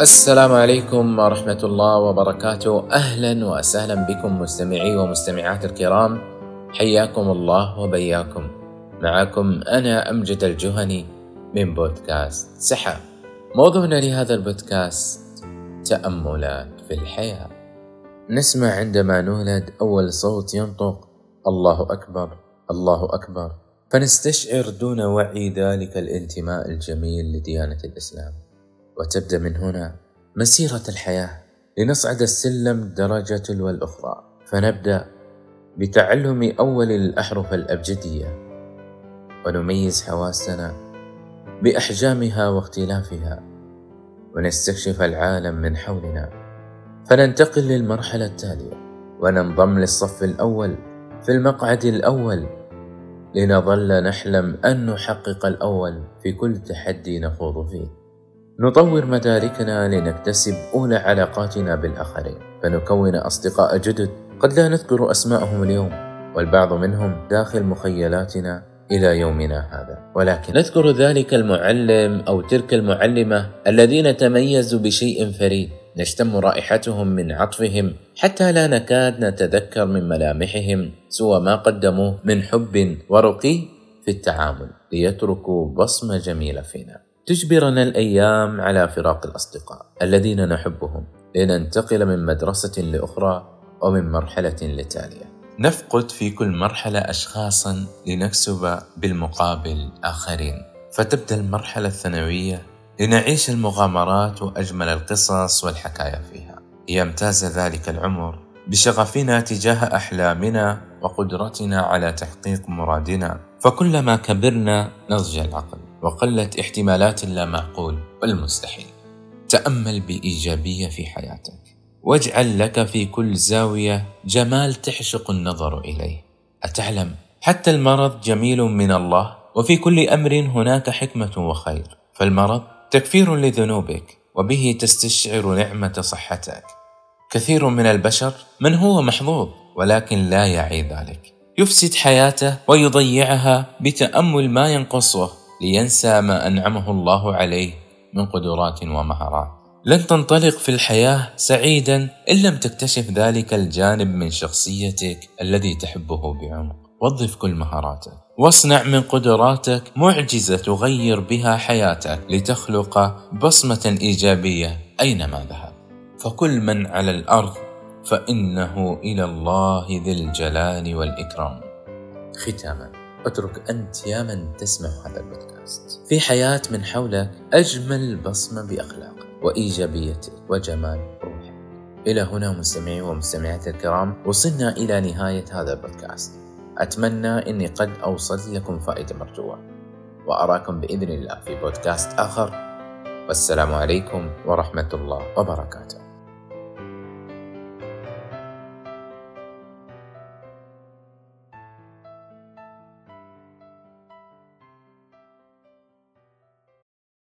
السلام عليكم ورحمة الله وبركاته. أهلا وسهلا بكم مستمعي ومستمعات الكرام. حياكم الله وبياكم. معكم أنا أمجد الجهني من بودكاست سحاب موضوعنا لهذا البودكاست تأملات في الحياة. نسمع عندما نولد. أول صوت ينطق الله أكبر الله أكبر. فنستشعر دون وعي ذلك الانتماء الجميل لديانة الإسلام. وتبدأ من هنا مسيرة الحياة لنصعد السلم درجة تلو الأخرى فنبدأ بتعلم أول الأحرف الأبجدية ونميز حواسنا بأحجامها واختلافها ونستكشف العالم من حولنا. فننتقل للمرحلة التالية وننضم للصف الأول في المقعد الأول لنظل نحلم أن نحقق الأول في كل تحدي نخوض فيه. نطور مداركنا لنكتسب أولى علاقاتنا بالآخرين. فنكون أصدقاء جدد. قد لا نذكر أسماءهم اليوم والبعض منهم داخل مخيلاتنا إلى يومنا هذا. ولكن نذكر ذلك المعلم أو تلك المعلمة الذين تميزوا بشيء فريد. نشتم رائحتهم من عطفهم حتى لا نكاد نتذكر من ملامحهم سوى ما قدموه من حب ورقي في التعامل ليتركوا بصمة جميلة فينا. تجبرنا الأيام على فراق الأصدقاء الذين نحبهم لننتقل من مدرسة لأخرى ومن مرحلة لتالية. نفقد في كل مرحلة أشخاصا لنكسب بالمقابل آخرين. فتبدأ المرحلة الثانوية لنعيش المغامرات وأجمل القصص والحكايا فيها. يمتاز ذلك العمر بشغفنا تجاه أحلامنا وقدرتنا على تحقيق مرادنا. فكلما كبرنا نضج العقل. وقلت احتمالات اللامعقول والمستحيل. تأمل بإيجابية في حياتك. واجعل لك في كل زاوية جمال تحشق النظر إليه. أتعلم حتى المرض جميل من الله وفي كل أمر هناك حكمة وخير. فالمرض تكفير لذنوبك وبه تستشعر نعمة صحتك. كثير من البشر من هو محظوظ ولكن لا يعي ذلك. يفسد حياته ويضيعها بتأمل ما ينقصه. لينسى ما أنعمه الله عليه من قدرات ومهارات. لن تنطلق في الحياة سعيدا إن لم تكتشف ذلك الجانب من شخصيتك الذي تحبه بعمق. وظف كل مهاراتك. واصنع من قدراتك معجزة تغير بها حياتك لتخلق بصمة إيجابية أينما ذهب. فكل من على الأرض فإنه إلى الله ذي الجلال والإكرام. ختاما. أترك أنت يا من تسمع هذا البودكاست. في حياة من حولك أجمل بصمة بأخلاقك وإيجابيتك وجمال روحك. إلى هنا مستمعي ومستمعات الكرام وصلنا إلى نهاية هذا البودكاست. أتمنى أني قد أوصلت لكم فائدة مرجوة وأراكم بإذن الله في بودكاست آخر. والسلام عليكم ورحمة الله وبركاته.